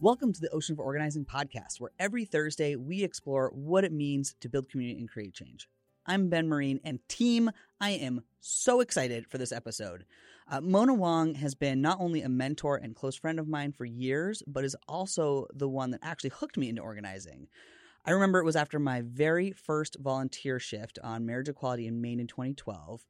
Welcome to the Ocean for Organizing podcast, where every Thursday we explore what it means to build community and create change. I'm Ben Marine, and team, I am so excited for this episode. Uh, Mona Wong has been not only a mentor and close friend of mine for years, but is also the one that actually hooked me into organizing. I remember it was after my very first volunteer shift on marriage equality in Maine in 2012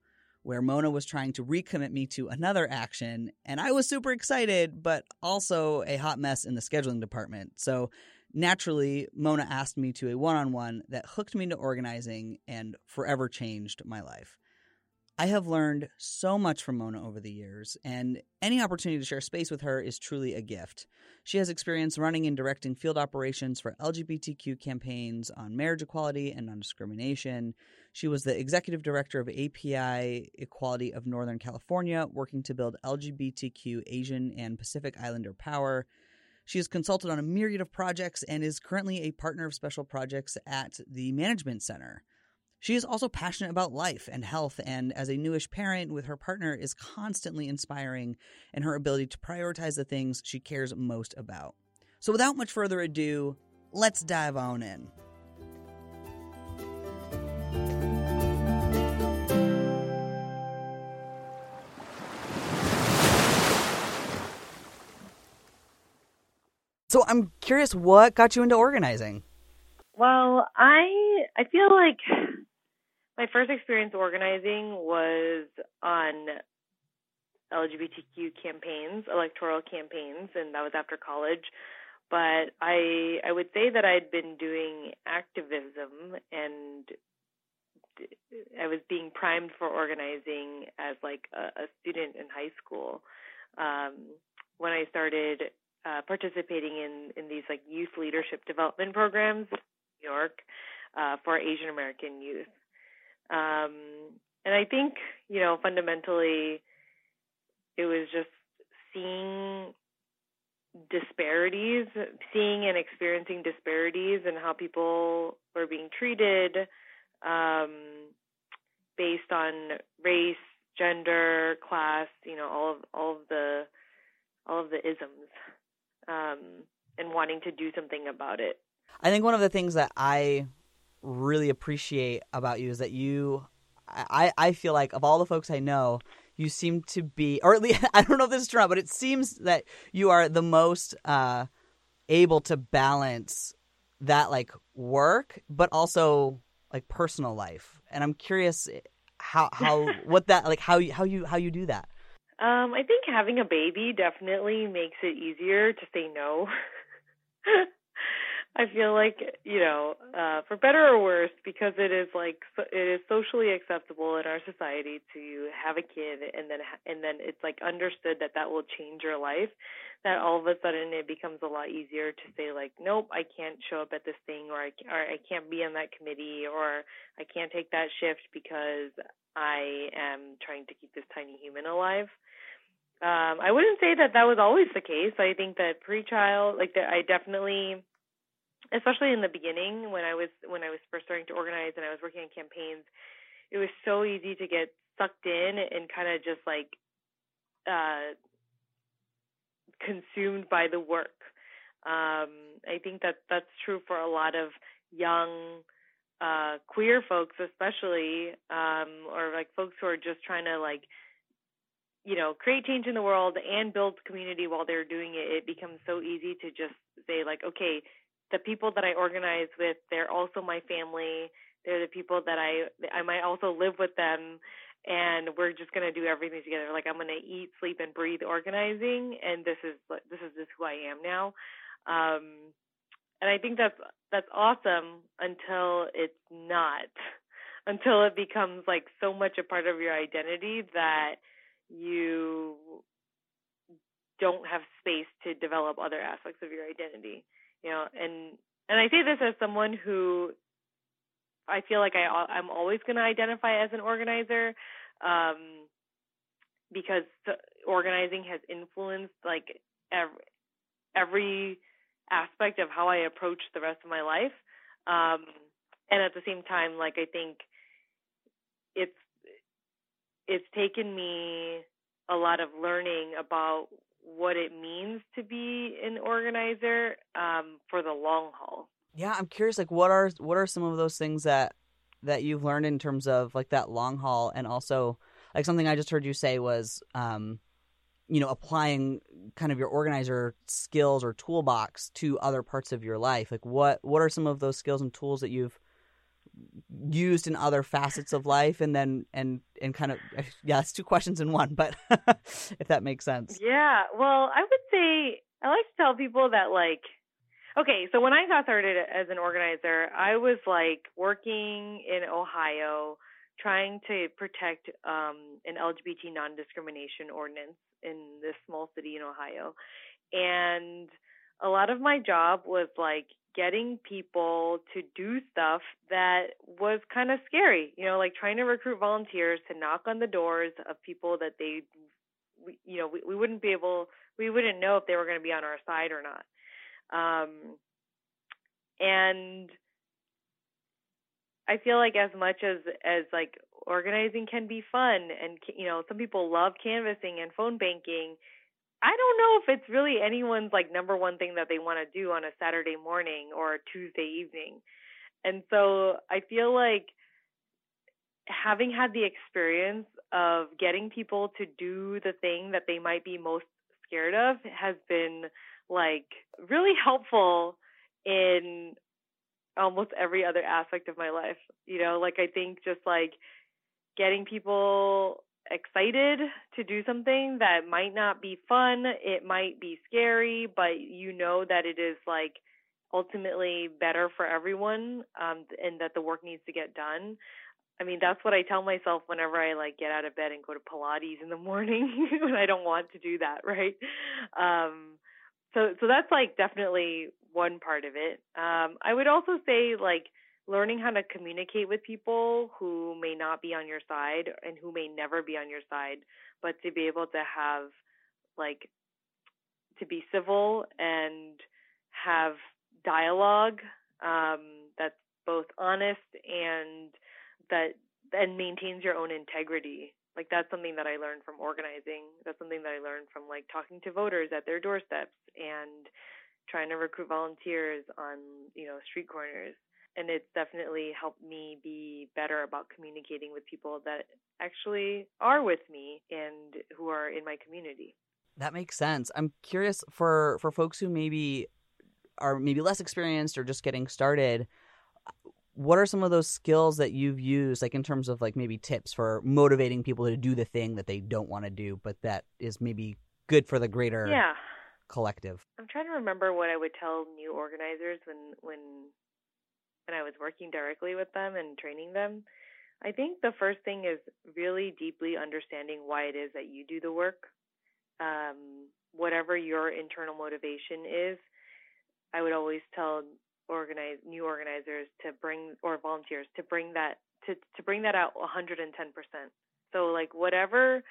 where Mona was trying to recommit me to another action. And I was super excited, but also a hot mess in the scheduling department. So naturally, Mona asked me to a one on one that hooked me into organizing and forever changed my life. I have learned so much from Mona over the years, and any opportunity to share space with her is truly a gift. She has experience running and directing field operations for LGBTQ campaigns on marriage equality and non discrimination. She was the executive director of API Equality of Northern California, working to build LGBTQ Asian and Pacific Islander power. She has consulted on a myriad of projects and is currently a partner of special projects at the Management Center. She is also passionate about life and health, and as a newish parent with her partner, is constantly inspiring in her ability to prioritize the things she cares most about. So, without much further ado, let's dive on in. So, I'm curious, what got you into organizing? Well, I I feel like my first experience organizing was on LGBTQ campaigns, electoral campaigns, and that was after college. But I I would say that I'd been doing activism and I was being primed for organizing as like a, a student in high school um, when I started uh, participating in in these like youth leadership development programs in New York uh, for Asian American youth. Um, and I think, you know, fundamentally, it was just seeing disparities, seeing and experiencing disparities and how people were being treated um, based on race, gender, class, you know, all of all of the all of the isms, um, and wanting to do something about it. I think one of the things that I really appreciate about you is that you I, I feel like of all the folks I know, you seem to be or at least I don't know if this is true, but it seems that you are the most uh able to balance that like work but also like personal life. And I'm curious how how what that like how you how you how you do that. Um, I think having a baby definitely makes it easier to say no. I feel like you know, uh, for better or worse, because it is like so, it is socially acceptable in our society to have a kid, and then and then it's like understood that that will change your life. That all of a sudden it becomes a lot easier to say like, nope, I can't show up at this thing, or I or I can't be on that committee, or I can't take that shift because I am trying to keep this tiny human alive. Um, I wouldn't say that that was always the case. I think that pre-child, like that, I definitely especially in the beginning when I was when I was first starting to organize and I was working on campaigns, it was so easy to get sucked in and kind of just like uh, consumed by the work. Um, I think that that's true for a lot of young uh, queer folks, especially, um, or like folks who are just trying to like you know create change in the world and build community while they're doing it. It becomes so easy to just say like, okay, the people that I organize with, they're also my family. They're the people that I I might also live with them and we're just going to do everything together. Like I'm going to eat, sleep and breathe organizing and this is this is just who I am now. Um and I think that's that's awesome until it's not. Until it becomes like so much a part of your identity that you don't have space to develop other aspects of your identity you know and and I say this as someone who I feel like I I'm always going to identify as an organizer um because organizing has influenced like every every aspect of how I approach the rest of my life. Um and at the same time like I think it's it's taken me a lot of learning about what it means to be an organizer um, for the long haul. Yeah, I'm curious. Like, what are what are some of those things that that you've learned in terms of like that long haul, and also like something I just heard you say was, um, you know, applying kind of your organizer skills or toolbox to other parts of your life. Like, what what are some of those skills and tools that you've used in other facets of life and then and and kind of yeah it's two questions in one but if that makes sense. Yeah. Well i would say i like to tell people that like okay so when i got started as an organizer i was like working in ohio trying to protect um an lgbt non-discrimination ordinance in this small city in ohio. And a lot of my job was like getting people to do stuff that was kind of scary, you know, like trying to recruit volunteers to knock on the doors of people that they, you know, we, we wouldn't be able, we wouldn't know if they were going to be on our side or not. Um, and I feel like as much as as like organizing can be fun, and you know, some people love canvassing and phone banking I don't know if it's really anyone's like number one thing that they want to do on a Saturday morning or a Tuesday evening. And so I feel like having had the experience of getting people to do the thing that they might be most scared of has been like really helpful in almost every other aspect of my life. You know, like I think just like getting people excited to do something that might not be fun, it might be scary, but you know that it is like ultimately better for everyone um and that the work needs to get done. I mean, that's what I tell myself whenever I like get out of bed and go to Pilates in the morning when I don't want to do that, right? Um so so that's like definitely one part of it. Um I would also say like learning how to communicate with people who may not be on your side and who may never be on your side, but to be able to have like to be civil and have dialogue um, that's both honest and that and maintains your own integrity. Like that's something that I learned from organizing. That's something that I learned from like talking to voters at their doorsteps and trying to recruit volunteers on you know street corners and it's definitely helped me be better about communicating with people that actually are with me and who are in my community. That makes sense. I'm curious for for folks who maybe are maybe less experienced or just getting started, what are some of those skills that you've used like in terms of like maybe tips for motivating people to do the thing that they don't want to do but that is maybe good for the greater yeah. collective? I'm trying to remember what I would tell new organizers when when and I was working directly with them and training them, I think the first thing is really deeply understanding why it is that you do the work. Um, whatever your internal motivation is, I would always tell organize new organizers to bring or volunteers to bring that to to bring that out 110%. So like whatever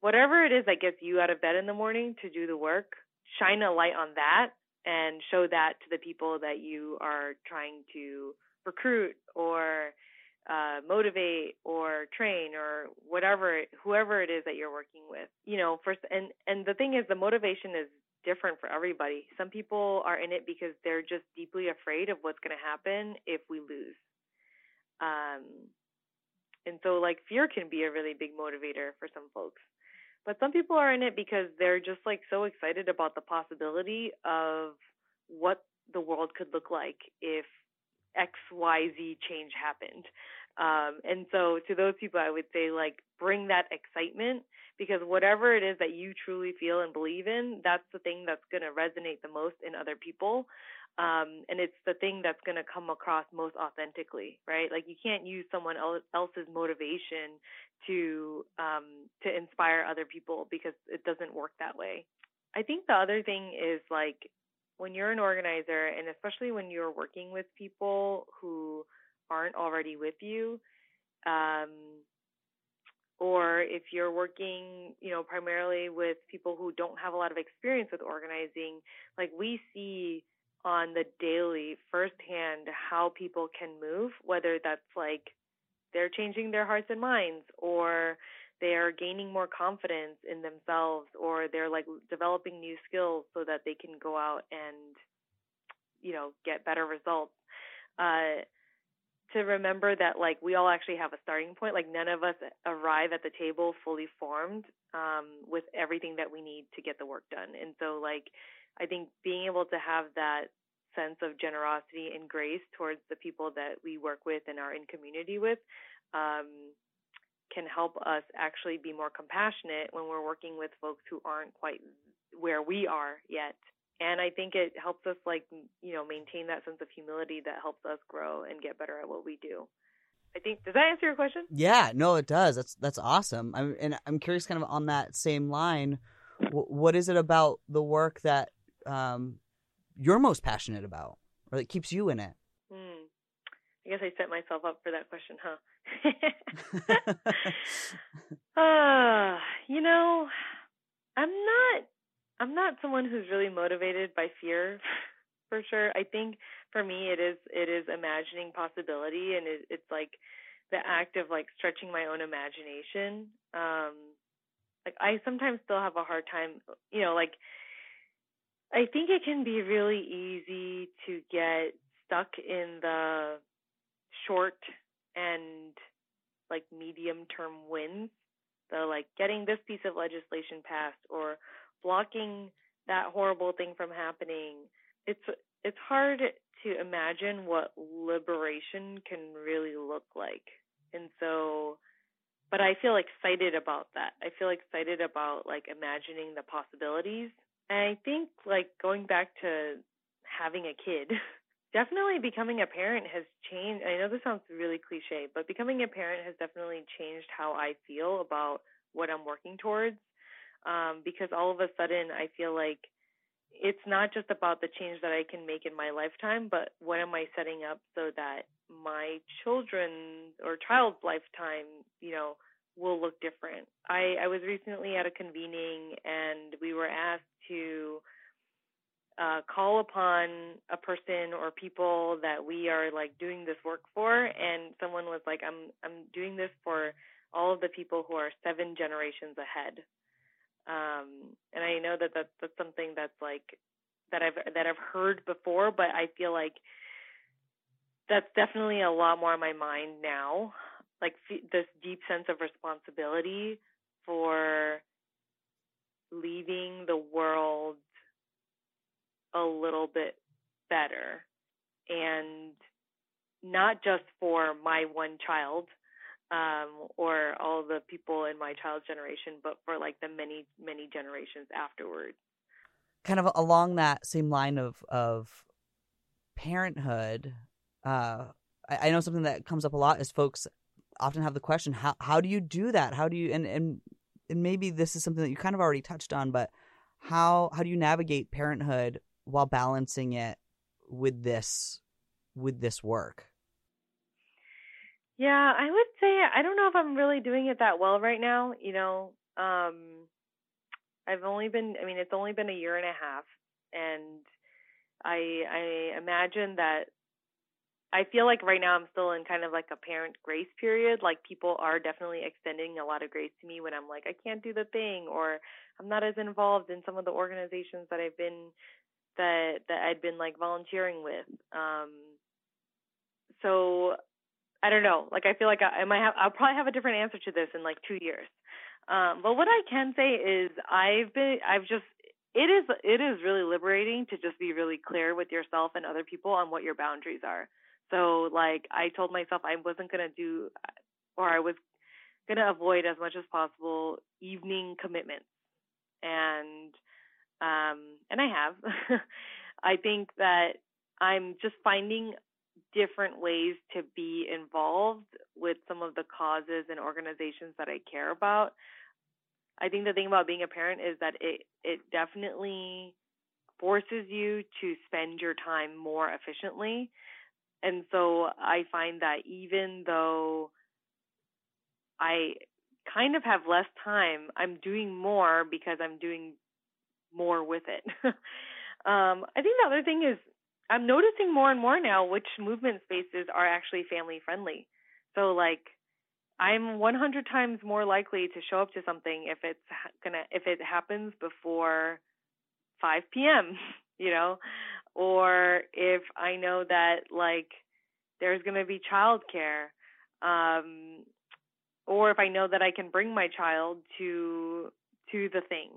whatever it is that gets you out of bed in the morning to do the work, shine a light on that and show that to the people that you are trying to recruit or uh, motivate or train or whatever whoever it is that you're working with. You know first and and the thing is the motivation is different for everybody. Some people are in it because they're just deeply afraid of what's going to happen if we lose. Um and so like fear can be a really big motivator for some folks but some people are in it because they're just like so excited about the possibility of what the world could look like if XYZ change happened. Um, and so to those people, I would say like bring that excitement because whatever it is that you truly feel and believe in, that's the thing that's going to resonate the most in other people. Um, and it's the thing that's going to come across most authentically, right? Like you can't use someone else's motivation to um, to inspire other people because it doesn't work that way. I think the other thing is like when you're an organizer, and especially when you're working with people who aren't already with you, um, or if you're working, you know, primarily with people who don't have a lot of experience with organizing, like we see on the daily firsthand how people can move, whether that's like they're changing their hearts and minds or they're gaining more confidence in themselves or they're like developing new skills so that they can go out and you know get better results. Uh to remember that like we all actually have a starting point. Like none of us arrive at the table fully formed um with everything that we need to get the work done. And so like i think being able to have that sense of generosity and grace towards the people that we work with and are in community with um can help us actually be more compassionate when we're working with folks who aren't quite where we are yet and I think it helps us like you know maintain that sense of humility that helps us grow and get better at what we do. I think does that answer your question? Yeah, no, it does. That's that's awesome. I'm and I'm curious, kind of on that same line, what is it about the work that um, you're most passionate about, or that keeps you in it? Hmm. I guess I set myself up for that question, huh? uh, you know, I'm not I'm not someone who's really motivated by fear for sure. I think for me it is it is imagining possibility and it, it's like the act of like stretching my own imagination. Um like I sometimes still have a hard time, you know, like I think it can be really easy to get stuck in the short and like medium term wins. The like getting this piece of legislation passed or blocking that horrible thing from happening. It's it's hard to imagine what liberation can really look like. And so but I feel excited about that. I feel excited about like imagining the possibilities. And I think like going back to having a kid, definitely becoming a parent has changed. I know this sounds really cliche, but becoming a parent has definitely changed how I feel about what I'm working towards um, because all of a sudden I feel like it's not just about the change that I can make in my lifetime, but what am I setting up so that my children or child's lifetime, you know, will look different. I, I was recently at a convening and we were asked to uh, call upon a person or people that we are like doing this work for, and someone was like, "I'm I'm doing this for all of the people who are seven generations ahead." Um, and I know that that's, that's something that's like that I've that I've heard before, but I feel like that's definitely a lot more on my mind now. Like f- this deep sense of responsibility for leaving the world a little bit better and not just for my one child um, or all the people in my child's generation, but for like the many, many generations afterwards. Kind of along that same line of of parenthood, uh, I, I know something that comes up a lot is folks often have the question how how do you do that? How do you and and and maybe this is something that you kind of already touched on, but how how do you navigate parenthood while balancing it with this with this work? Yeah, I would say I don't know if I'm really doing it that well right now. You know, um, I've only been, I mean, it's only been a year and a half, and I I imagine that I feel like right now I'm still in kind of like a parent grace period. Like people are definitely extending a lot of grace to me when I'm like I can't do the thing or I'm not as involved in some of the organizations that I've been that that I'd been like volunteering with. Um so I don't know. Like I feel like I, I might have I'll probably have a different answer to this in like 2 years. Um but what I can say is I've been I've just it is it is really liberating to just be really clear with yourself and other people on what your boundaries are. So like I told myself I wasn't to do or I was to avoid as much as possible evening commitments. And um and I have. I think that I'm just finding different ways to be involved with some of the causes and organizations that I care about. I think the thing about being a parent is that it it definitely forces you to spend your time more efficiently. And so I find that even though I kind of have less time, I'm doing more because I'm doing more with it. um, I think the other thing is I'm noticing more and more now which movement spaces are actually family friendly. So like I'm 100 times more likely to show up to something if it's gonna if it happens before 5 p.m. You know, or if I know that like there's gonna be childcare, um, or if I know that I can bring my child to to the thing.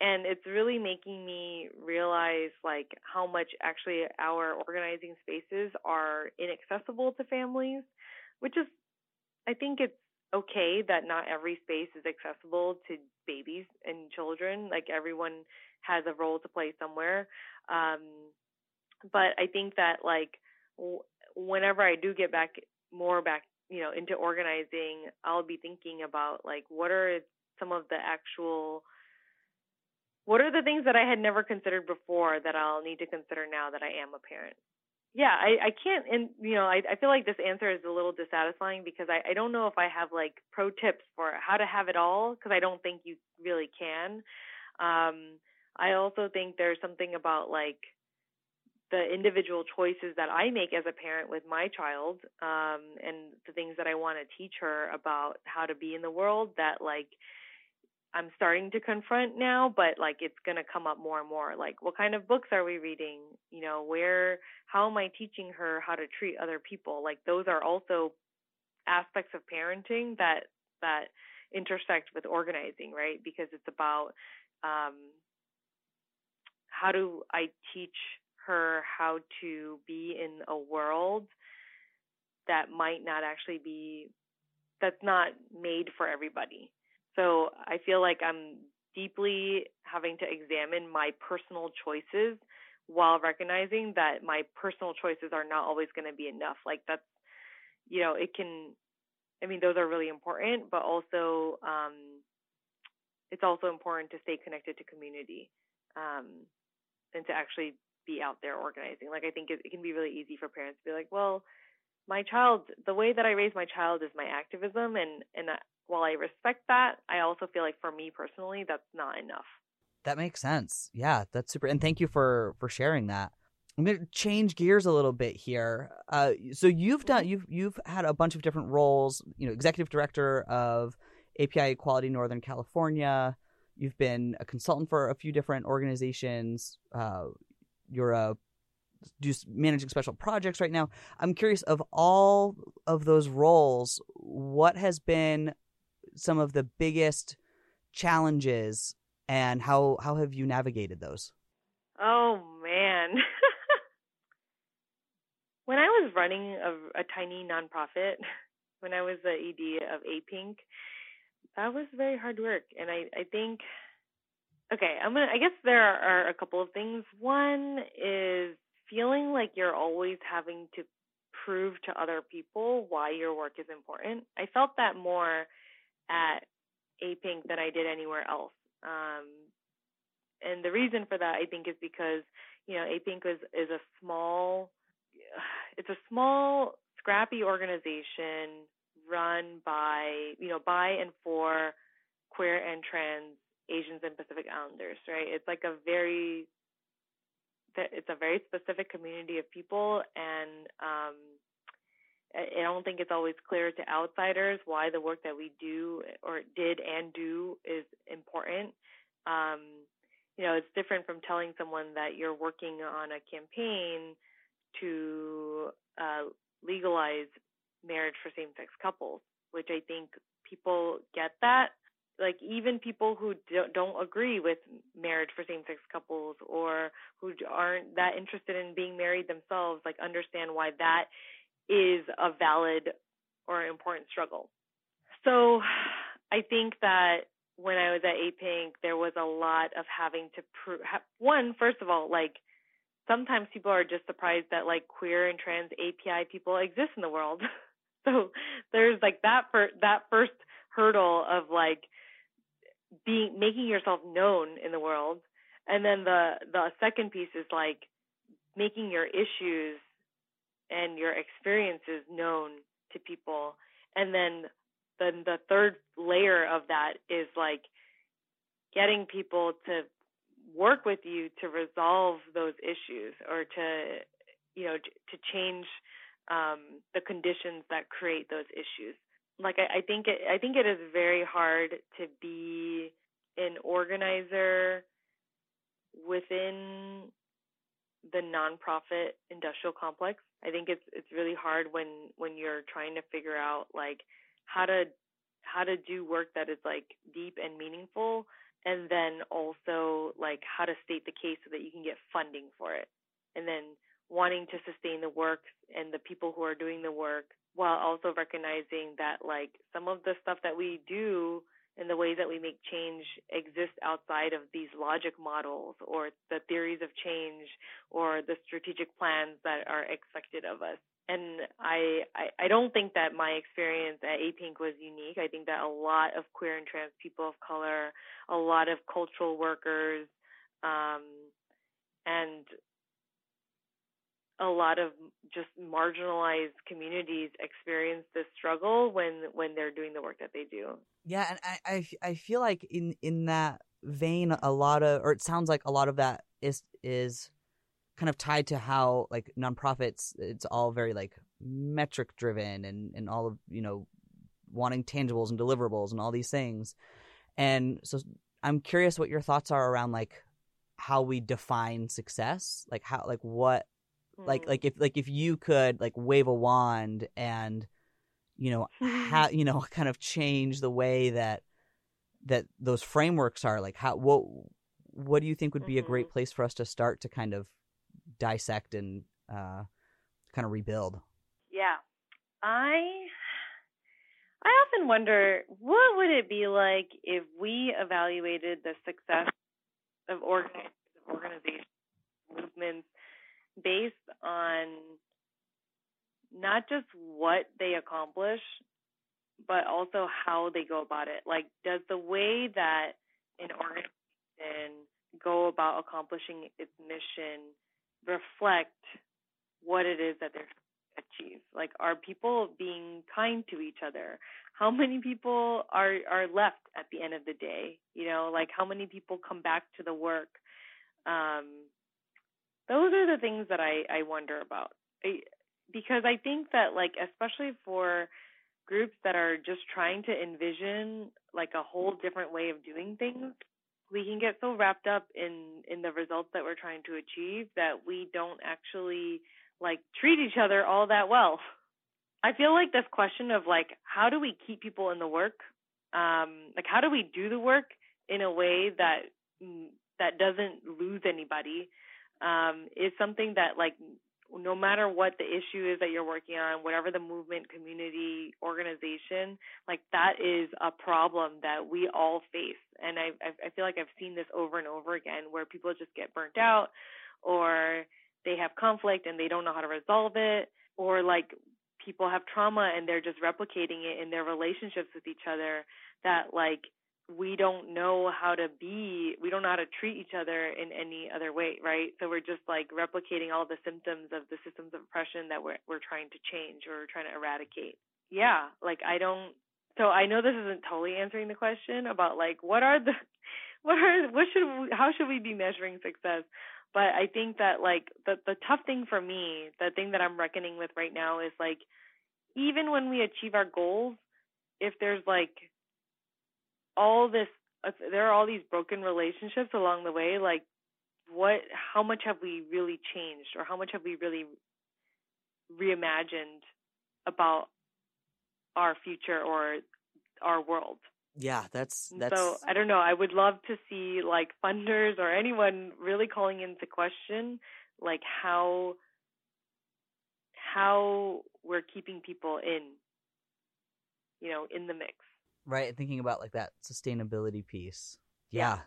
And it's really making me realize like how much actually our organizing spaces are inaccessible to families, which is I think it's okay that not every space is accessible to babies and children. Like everyone has a role to play somewhere. Um, but I think that like w- whenever I do get back more back, you know, into organizing, I'll be thinking about like what are some of the actual what are the things that I had never considered before that I'll need to consider now that I am a parent yeah, I, I can't, and you know, I, I feel like this answer is a little dissatisfying because I, I don't know if I have like pro tips for how to have it all because I don't think you really can. Um, I also think there's something about like the individual choices that I make as a parent with my child, um, and the things that I want to teach her about how to be in the world that like I'm starting to confront now, but like it's going to come up more and more. Like, what kind of books are we reading? You know, where, how am I teaching her how to treat other people? Like, those are also aspects of parenting that, that intersect with organizing, right? Because it's about, um, how do I teach her how to be in a world that might not actually be, that's not made for everybody so I feel like I'm deeply having to examine my personal choices while recognizing that my personal choices are not always going to be enough. Like that's, you know, it can, I mean, those are really important, but also, um, it's also important to stay connected to community, um, and to actually be out there organizing. Like I think it, it can be really easy for parents to be like, well, my child, the way that I raise my child is my activism, and and while I respect that, I also feel like for me personally, that's not enough. That makes sense. Yeah, that's super. And thank you for for sharing that. I'm going to change gears a little bit here. Uh, so you've done mm-hmm. you've you've had a bunch of different roles. You know, executive director of API Equality Northern California. You've been a consultant for a few different organizations. Uh, you're a do managing special projects right now. I'm curious of all of those roles, what has been some of the biggest challenges and how how have you navigated those? Oh man. when I was running a, a tiny nonprofit, when I was the ED of APIENC, that was very hard work and I I think okay, I'm to I guess there are, a couple of things. One is feeling like you're always having to prove to other people why your work is important. I felt that more at APIENC than I did anywhere else. Um, and the reason for that, I think, is because you know APIENC is is a small, it's a small, scrappy organization run by you know by and for queer and trans Asians and Pacific Islanders. Right? It's like a very it's a very specific community of people, and um, I don't think it's always clear to outsiders why the work that we do or did and do is important. Um, you know, it's different from telling someone that you're working on a campaign to uh, legalize marriage for same-sex couples, which I think people get that. Like even people who don't agree with marriage for same-sex couples or who aren't that interested in being married themselves, like understand why that is a valid or important struggle. So I think that when I was at APIENC, there was a lot of having to prove, one, first of all, like, sometimes people are just surprised that like queer and trans API people exist in the world. so there's like that for that first hurdle of like being making yourself known in the world. And then the the second piece is like making your issues and your experiences known to people. And then then the third layer of that is like getting people to work with you to resolve those issues or to you know to change um, the conditions that create those issues. like I, I think it I think it is very hard to be an organizer within the nonprofit industrial complex. I think it's it's really hard when when you're trying to figure out like how to how to do work that is like deep and meaningful and then also like how to state the case so that you can get funding for it. And then wanting to sustain the work and the people who are doing the work while also recognizing that like some of the stuff that we do and the ways that we make change exist outside of these logic models or the theories of change or the strategic plans that are expected of us. And I, I, I don't think that my experience at APIENC was unique. I think that a lot of queer and trans people of color, a lot of cultural workers, um, and a lot of just marginalized communities experience this struggle when when they're doing the work that they do. Yeah, and I I, I feel like in in that vein, a lot of or it sounds like a lot of that is is kind of tied to how like nonprofits it's all very like metric driven and and all of you know wanting tangibles and deliverables and all these things and so i'm curious what your thoughts are around like how we define success like how like what Mm. like if like if you could like wave a wand and you know ha- you know kind of change the way that that those frameworks are like how what what do you think would be a great Mhm. place for us to start to kind of dissect and uh kind of rebuild Yeah. I I often wonder what would it be like if we evaluated the success of organ- organizations, movements based on not just what they accomplish, but also how they go about it. Like, does the way that an organization go about accomplishing its mission reflect what it is that they're achieve? Like, are people being kind to each other? How many people are are left at the end of the day? You know, like how many people come back to the work? Um, those are the things that I I wonder about. I, because I think that like especially for groups that are just trying to envision like a whole different way of doing things, we can get so wrapped up in in the results that we're trying to achieve that we don't actually like treat each other all that well. I feel like this question of like how do we keep people in the work? Um like how do we do the work in a way that mm, that doesn't lose anybody? Um is something that like no matter what the issue is that you're working on, whatever the movement, community, organization, like that is a problem that we all face. And I, I feel like I've seen this over and over again where people just get burnt out or they have conflict and they don't know how to resolve it or like people have trauma and they're just replicating it in their relationships with each other that like we don't know how to be we don't know how to treat each other in any other way right? So we're just like replicating all the symptoms of the systems of oppression that we're we're trying to change or trying to eradicate. Yeah like i don't so i know this isn't totally answering the question about like what are the what are what should we, how should we be measuring success? But i think that like the the tough thing for me the thing that i'm reckoning with right now is like even when we achieve our goals if there's like all this there are all these broken relationships along the way like what how much have we really changed or how much have we really reimagined about our future or our world? Yeah that's that's so i don't know i would love to see like funders or anyone really calling into question like how how we're keeping people in you know in the mix right? And thinking about like that sustainability piece. Yeah.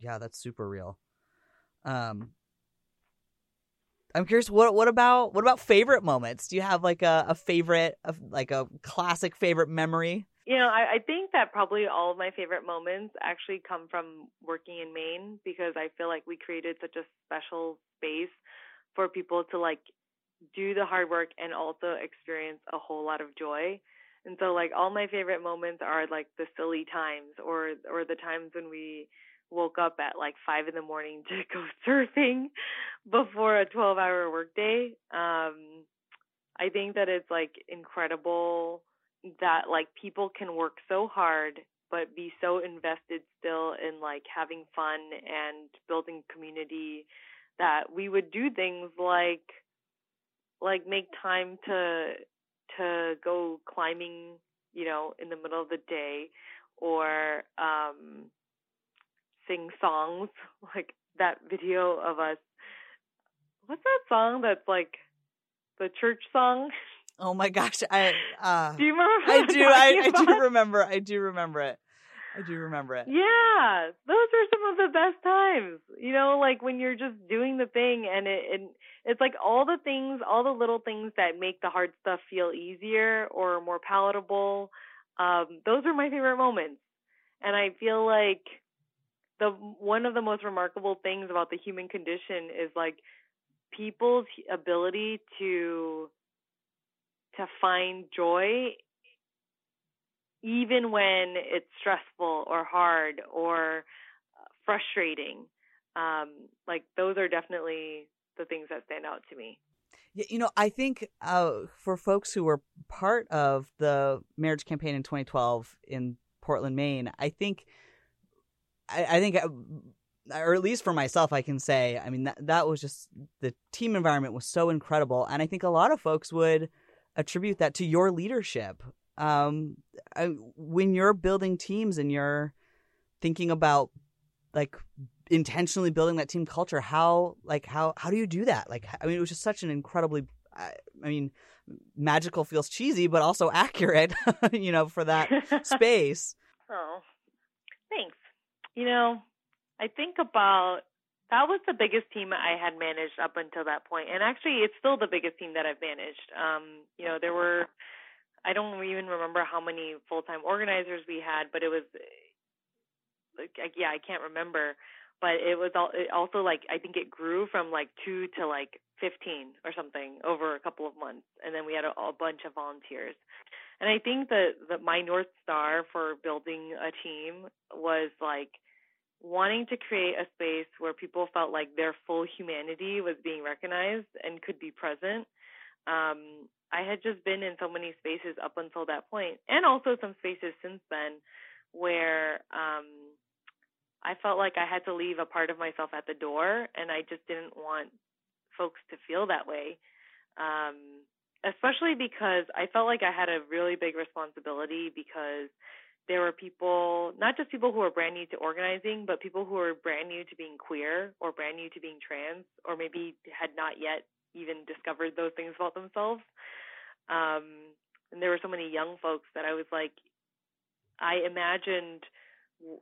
Yeah that's super real. Um i'm curious what what about what about favorite moments? Do you have like a, a favorite of like a classic favorite memory? You know I, I think that probably all of my favorite moments actually come from working in maine because i feel like we created such a special space for people to like do the hard work and also experience a whole lot of joy and so like all my favorite moments are like the silly times or or the times when we woke up at like five in the morning to go surfing before a twelve hour workday. Um I think that it's like incredible that like people can work so hard but be so invested still in like having fun and building community that we would do things like like make time to to go climbing, you know, in the middle of the day or um sing songs like that video of us what's that song that's like the church song Oh my gosh, I uh, do you remember? I do. I, I do remember. I do remember it. I do remember it. Yeah, those are some of the best times. You know, like when you're just doing the thing, and it and it's like all the things, all the little things that make the hard stuff feel easier or more palatable. Um, those are my favorite moments, and I feel like the one of the most remarkable things about the human condition is like people's ability to to find joy even when it's stressful or hard or frustrating. Um, like those are definitely the things that stand out to me. You know, I think uh, for folks who were part of the marriage campaign in 2012 in Portland, Maine, I think, I, I think, uh, or at least for myself, I can say, I mean, that, that was just the team environment was so incredible. And I think a lot of folks would attribute that to your leadership. Um, I, when you're building teams and you're thinking about like intentionally building that team culture, how like how how do you do that? Like, I mean, it was just such an incredibly, I, I mean, magical feels cheesy, but also accurate, you know, for that space. Oh, thanks. You know, I think about that was the biggest team I had managed up until that point, and actually, it's still the biggest team that I've managed. Um, you know, there were I don't even remember how many full time organizers we had, but it was like yeah, I can't remember. But it was all it also like I think it grew from like two to like fifteen or something over a couple of months, and then we had a, a bunch of volunteers. And I think that that my north star for building a team was like wanting to create a space where people felt like their full humanity was being recognized and could be present. Um, I had just been in so many spaces up until that point, and also some spaces since then, where um, I felt like I had to leave a part of myself at the door, and I just didn't want folks to feel that way. Um, especially because I felt like I had a really big responsibility because there were people, not just people who were brand new to organizing, but people who were brand new to being queer or brand new to being trans, or maybe had not yet even discovered those things about themselves. Um, and there were so many young folks that I was like, I imagined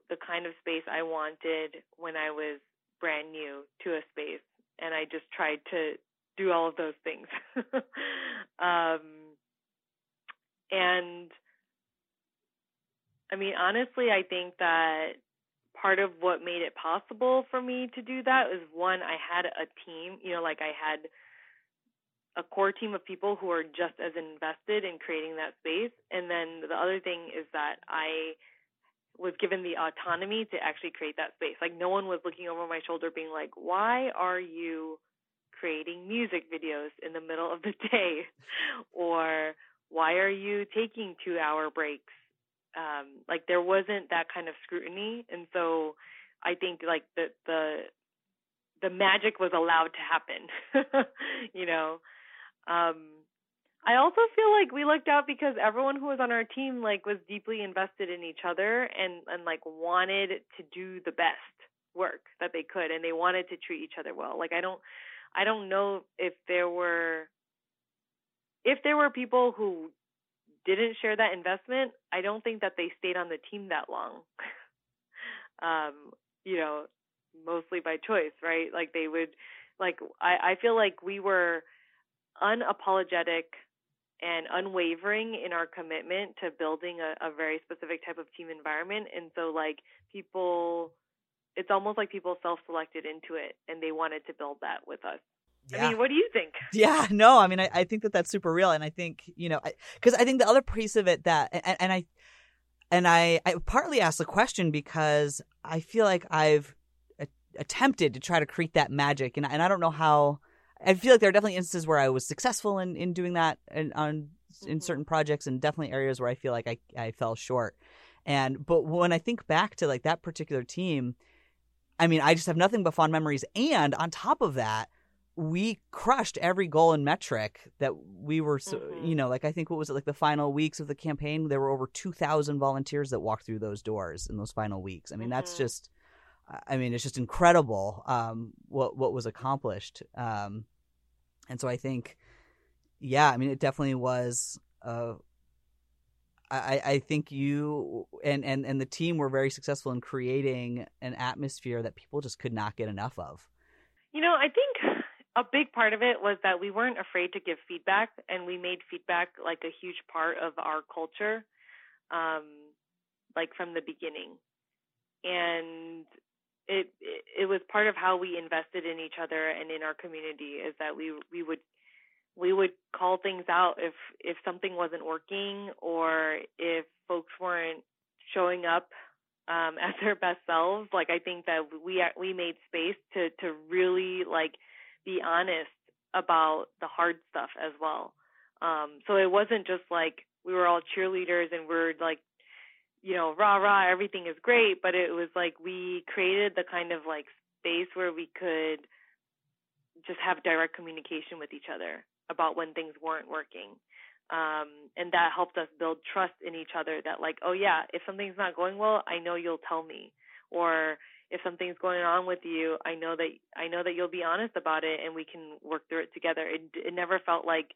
the kind of space I wanted when I was brand new to a space, and I just tried to do all of those things. um, and I mean, honestly, I think that part of what made it possible for me to do that was one, I had a team, you know, like I had a core team of people who are just as invested in creating that space. And then the other thing is that I was given the autonomy to actually create that space. Like no one was looking over my shoulder being like, "Why are you creating music videos in the middle of the day?" or "Why are you taking 2-hour breaks?" um like there wasn't that kind of scrutiny and so i think like the the the magic was allowed to happen you know um i also feel like we looked out because everyone who was on our team like was deeply invested in each other and and like wanted to do the best work that they could and they wanted to treat each other well like i don't i don't know if there were if there were people who didn't share that investment, I don't think that they stayed on the team that long. um, you know, mostly by choice, right? Like they would like I, I feel like we were unapologetic and unwavering in our commitment to building a, a very specific type of team environment. And so like people it's almost like people self selected into it and they wanted to build that with us. Yeah. I mean, what do you think? Yeah, no, I mean, I, I think that that's super real, and I think you know, because I, I, think the other piece of it that, and, and I, and I, I partly asked the question because I feel like I've a, attempted to try to create that magic, and and I don't know how. I feel like there are definitely instances where I was successful in in doing that, and on mm-hmm. in certain projects and definitely areas where I feel like I I fell short. And but when I think back to like that particular team, I mean, I just have nothing but fond memories. And on top of that, we crushed every goal and metric that we were, mm-hmm. you know, like I think what was it, like the final weeks of the campaign, there were over 2,000 volunteers that walked through those doors in those final weeks. I mean, mm-hmm. that's just, I mean, it's just incredible um, what what was accomplished. Um, and so I think, yeah, I mean, it definitely was. Uh, I, I think you and, and, and the team were very successful in creating an atmosphere that people just could not get enough of. You know, I think a big part of it was that we weren't afraid to give feedback, and we made feedback like a huge part of our culture, um, like from the beginning. And it, it was part of how we invested in each other and in our community is that we we would we would call things out if if something wasn't working or if folks weren't showing up um as their best selves. Like i think that we we made space to to really like be honest about the hard stuff as well. Um so it wasn't just like we were all cheerleaders and we're like you know rah rah everything is great but it was like we created the kind of like space where we could just have direct communication with each other about when things weren't working. Um, and that helped us build trust in each other that like, oh yeah, if something's not going well, I know you'll tell me. Or if something's going on with you, I know that I know that you'll be honest about it and we can work through it together. It it never felt like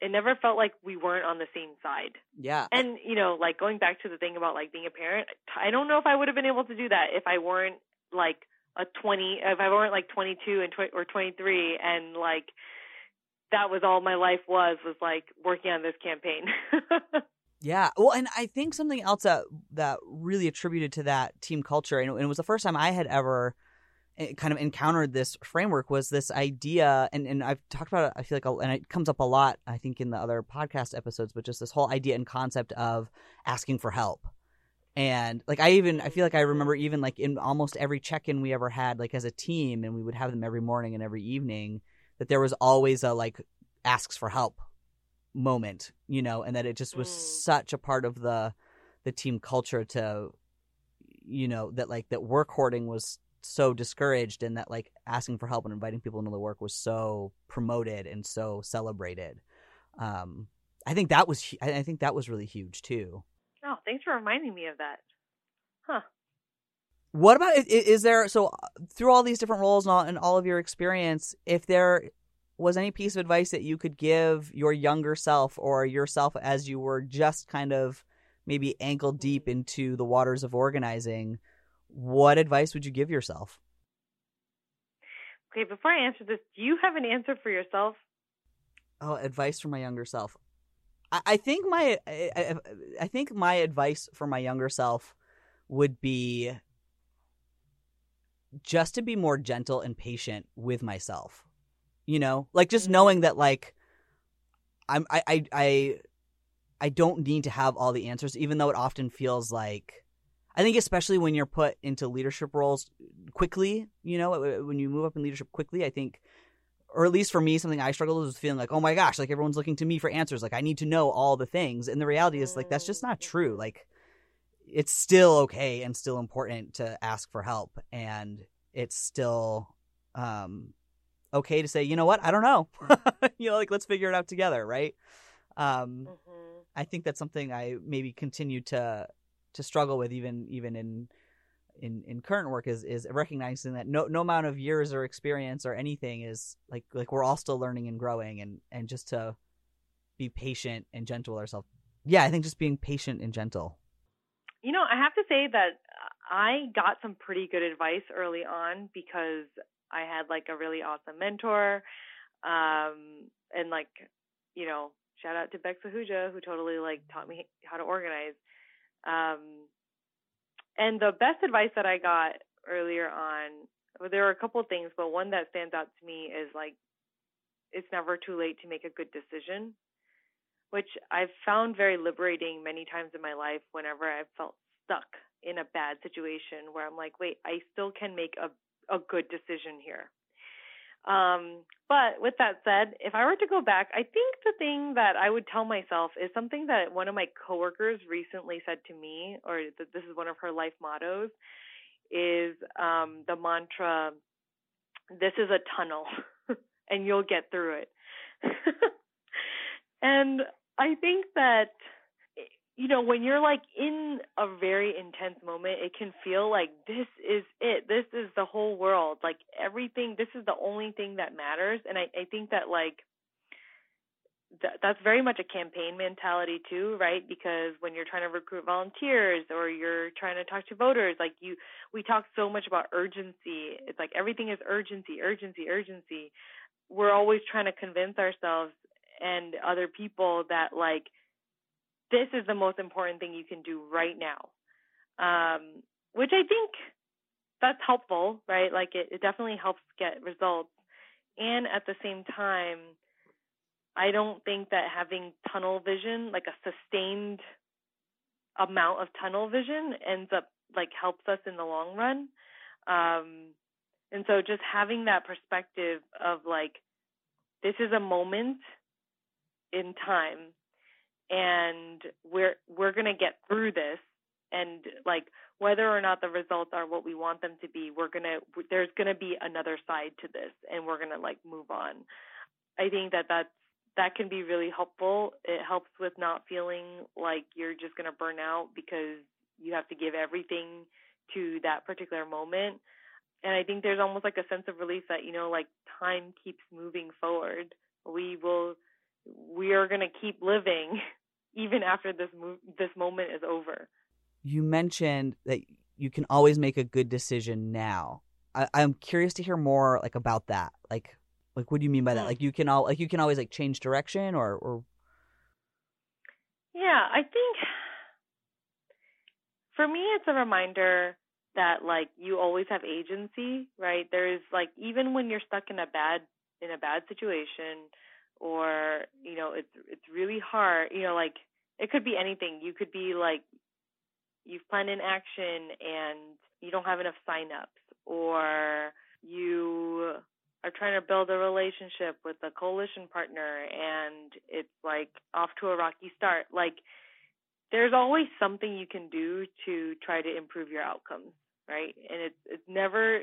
it never felt like we weren't on the same side. Yeah. And you know, like going back to the thing about like being a parent, I don't know if I would have been able to do that if I weren't like a 20 if I weren't like 22 and tw- or 23 and like that was all my life was was like working on this campaign. yeah, well, and I think something else that that really attributed to that team culture, and it was the first time I had ever kind of encountered this framework was this idea and, and I've talked about it I feel like and it comes up a lot I think in the other podcast episodes but just this whole idea and concept of asking for help and like I even I feel like I remember even like in almost every check-in we ever had like as a team and we would have them every morning and every evening that there was always a like asks for help moment, you know, and that it just was mm. such a part of the the team culture to you know that like that work hoarding was so discouraged and that like asking for help and inviting people into the work was so promoted and so celebrated. Um i think that was i think that was really huge too. Oh thanks for reminding me of that. Huh. What about is there so through all these different roles and all, and all of your experience, if there was any piece of advice that you could give your younger self or yourself as you were just kind of maybe ankle deep into the waters of organizing, what advice would you give yourself? Okay, before I answer this, do you have an answer for yourself? Oh, advice for my younger self. I, I think my I, I think my advice for my younger self would be just to be more gentle and patient with myself. You know, like just mm-hmm. knowing that like I'm I I I I don't need to have all the answers, even though it often feels like I think especially when you're put into leadership roles quickly, you know, when you move up in leadership quickly, I think or at least for me, something I struggled with was feeling like, oh my gosh, like everyone's looking to me for answers. Like I need to know all the things. And the reality is like that's just not true. Like it's still okay and still important to ask for help and it's still um okay to say you know what i don't know you know like let's figure it out together right um mm-hmm. i think that's something i maybe continue to to struggle with even even in in in current work is is recognizing that no no amount of years or experience or anything is like like we're all still learning and growing and and just to be patient and gentle with ourselves yeah i think just being patient and gentle you know, I have to say that I got some pretty good advice early on because I had like a really awesome mentor. Um, and like, you know, shout out to Bex Ahuja who totally like taught me how to organize. Um, and the best advice that I got earlier on, well, there were a couple of things, but one that stands out to me is like, it's never too late to make a good decision which I've found very liberating many times in my life whenever I've felt stuck in a bad situation where I'm like, wait, I still can make a, a good decision here. Um, but with that said, if I were to go back, I think the thing that I would tell myself is something that one of my coworkers recently said to me, or that this is one of her life mottos, is um, the mantra, "This is a tunnel, and you'll get through it." and I think that you know, when you're like in a very intense moment, it can feel like this is it. This is the whole world. Like everything, this is the only thing that matters. And I, I think that like, th- that's very much a campaign mentality too, right? Because when you're trying to recruit volunteers or you're trying to talk to voters, like you, we talk so much about urgency. It's like everything is urgency, urgency, urgency. We're always trying to convince ourselves and other people that like, this is the most important thing you can do right now. Um, which I think that's helpful, right? Like it, it definitely helps get results. And at the same time, I don't think that having tunnel vision, like a sustained amount of tunnel vision, ends up like helps us in the long run. Um, and so just having that perspective of like, this is a moment in time and we're we're going to get through this. And like whether or not the results are what we want them to be we're going to there's going to be another side to this and we're going to like move on. I think that that's that can be really helpful. It helps with not feeling like you're just going to burn out because you have to give everything to that particular moment. And i think there's almost like a sense of relief that you know like time keeps moving forward. We will we are going to keep living even after this mo- this moment is over. You mentioned that you can always make a good decision now. I, I'm curious to hear more like about that. Like like what do you mean by that? Hmm. Like you can all like you can always like change direction or or Yeah, I think for me it's a reminder that like you always have agency, right? There's like even when you're stuck in a bad in a bad situation, or you know it's it's really hard you know like it could be anything. You could be like you've planned an action and you don't have enough signups or you are trying to build a relationship with a coalition partner and it's like off to a rocky start. Like there's always something you can do to try to improve your outcomes right? And it's it's never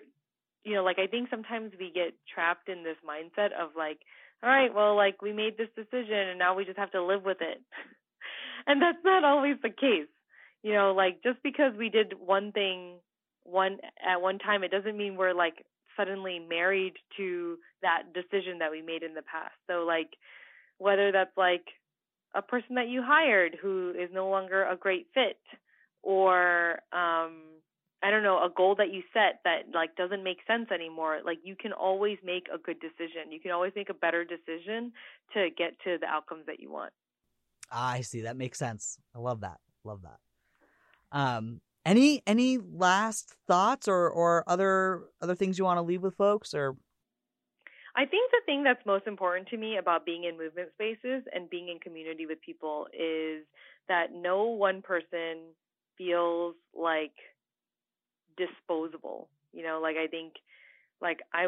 you know like i think sometimes we get trapped in this mindset of like all right, well, like we made this decision and now we just have to live with it. and that's not always the case. You know, like just because we did one thing one at one time, it doesn't mean we're like suddenly married to that decision that we made in the past. So like whether that's like a person that you hired who is no longer a great fit or um I don't know, a goal that you set that like doesn't make sense anymore, like you can always make a good decision. You can always make a better decision to get to the outcomes that you want. Ah, I see. That makes sense. I love that. Love that. Um any any last thoughts or or other other things you want to leave with folks or I think the thing that's most important to me about being in movement spaces and being in community with people is that no one person feels like disposable. You know, like I think like I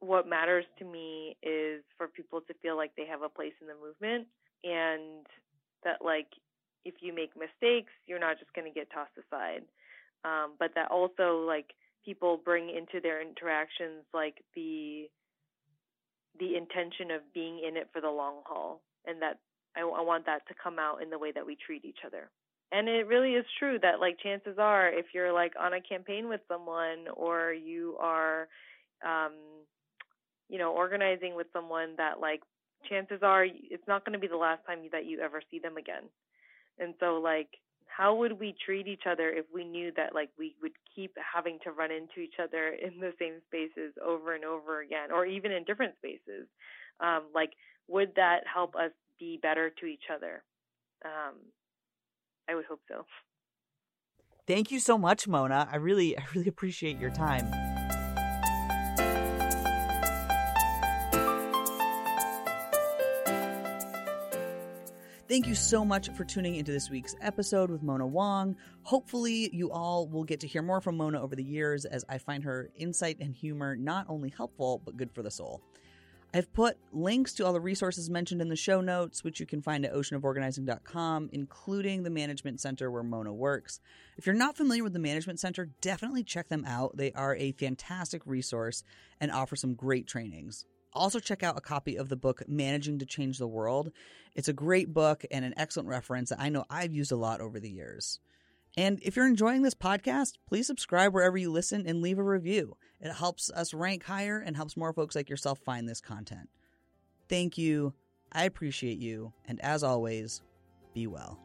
what matters to me is for people to feel like they have a place in the movement and that like if you make mistakes, you're not just going to get tossed aside. Um, but that also like people bring into their interactions like the the intention of being in it for the long haul and that I, I want that to come out in the way that we treat each other and it really is true that like chances are if you're like on a campaign with someone or you are um you know organizing with someone that like chances are it's not going to be the last time that you ever see them again. And so like how would we treat each other if we knew that like we would keep having to run into each other in the same spaces over and over again or even in different spaces? Um like would that help us be better to each other? Um I would hope so. Thank you so much, Mona. I really, I really appreciate your time. Thank you so much for tuning into this week's episode with Mona Wong. Hopefully, you all will get to hear more from Mona over the years as I find her insight and humor not only helpful, but good for the soul. I've put links to all the resources mentioned in the show notes, which you can find at oceanoforganizing.com, including the Management Center where Mona works. If you're not familiar with the Management Center, definitely check them out. They are a fantastic resource and offer some great trainings. Also, check out a copy of the book Managing to Change the World. It's a great book and an excellent reference that I know I've used a lot over the years. And if you're enjoying this podcast, please subscribe wherever you listen and leave a review. It helps us rank higher and helps more folks like yourself find this content. Thank you. I appreciate you. And as always, be well.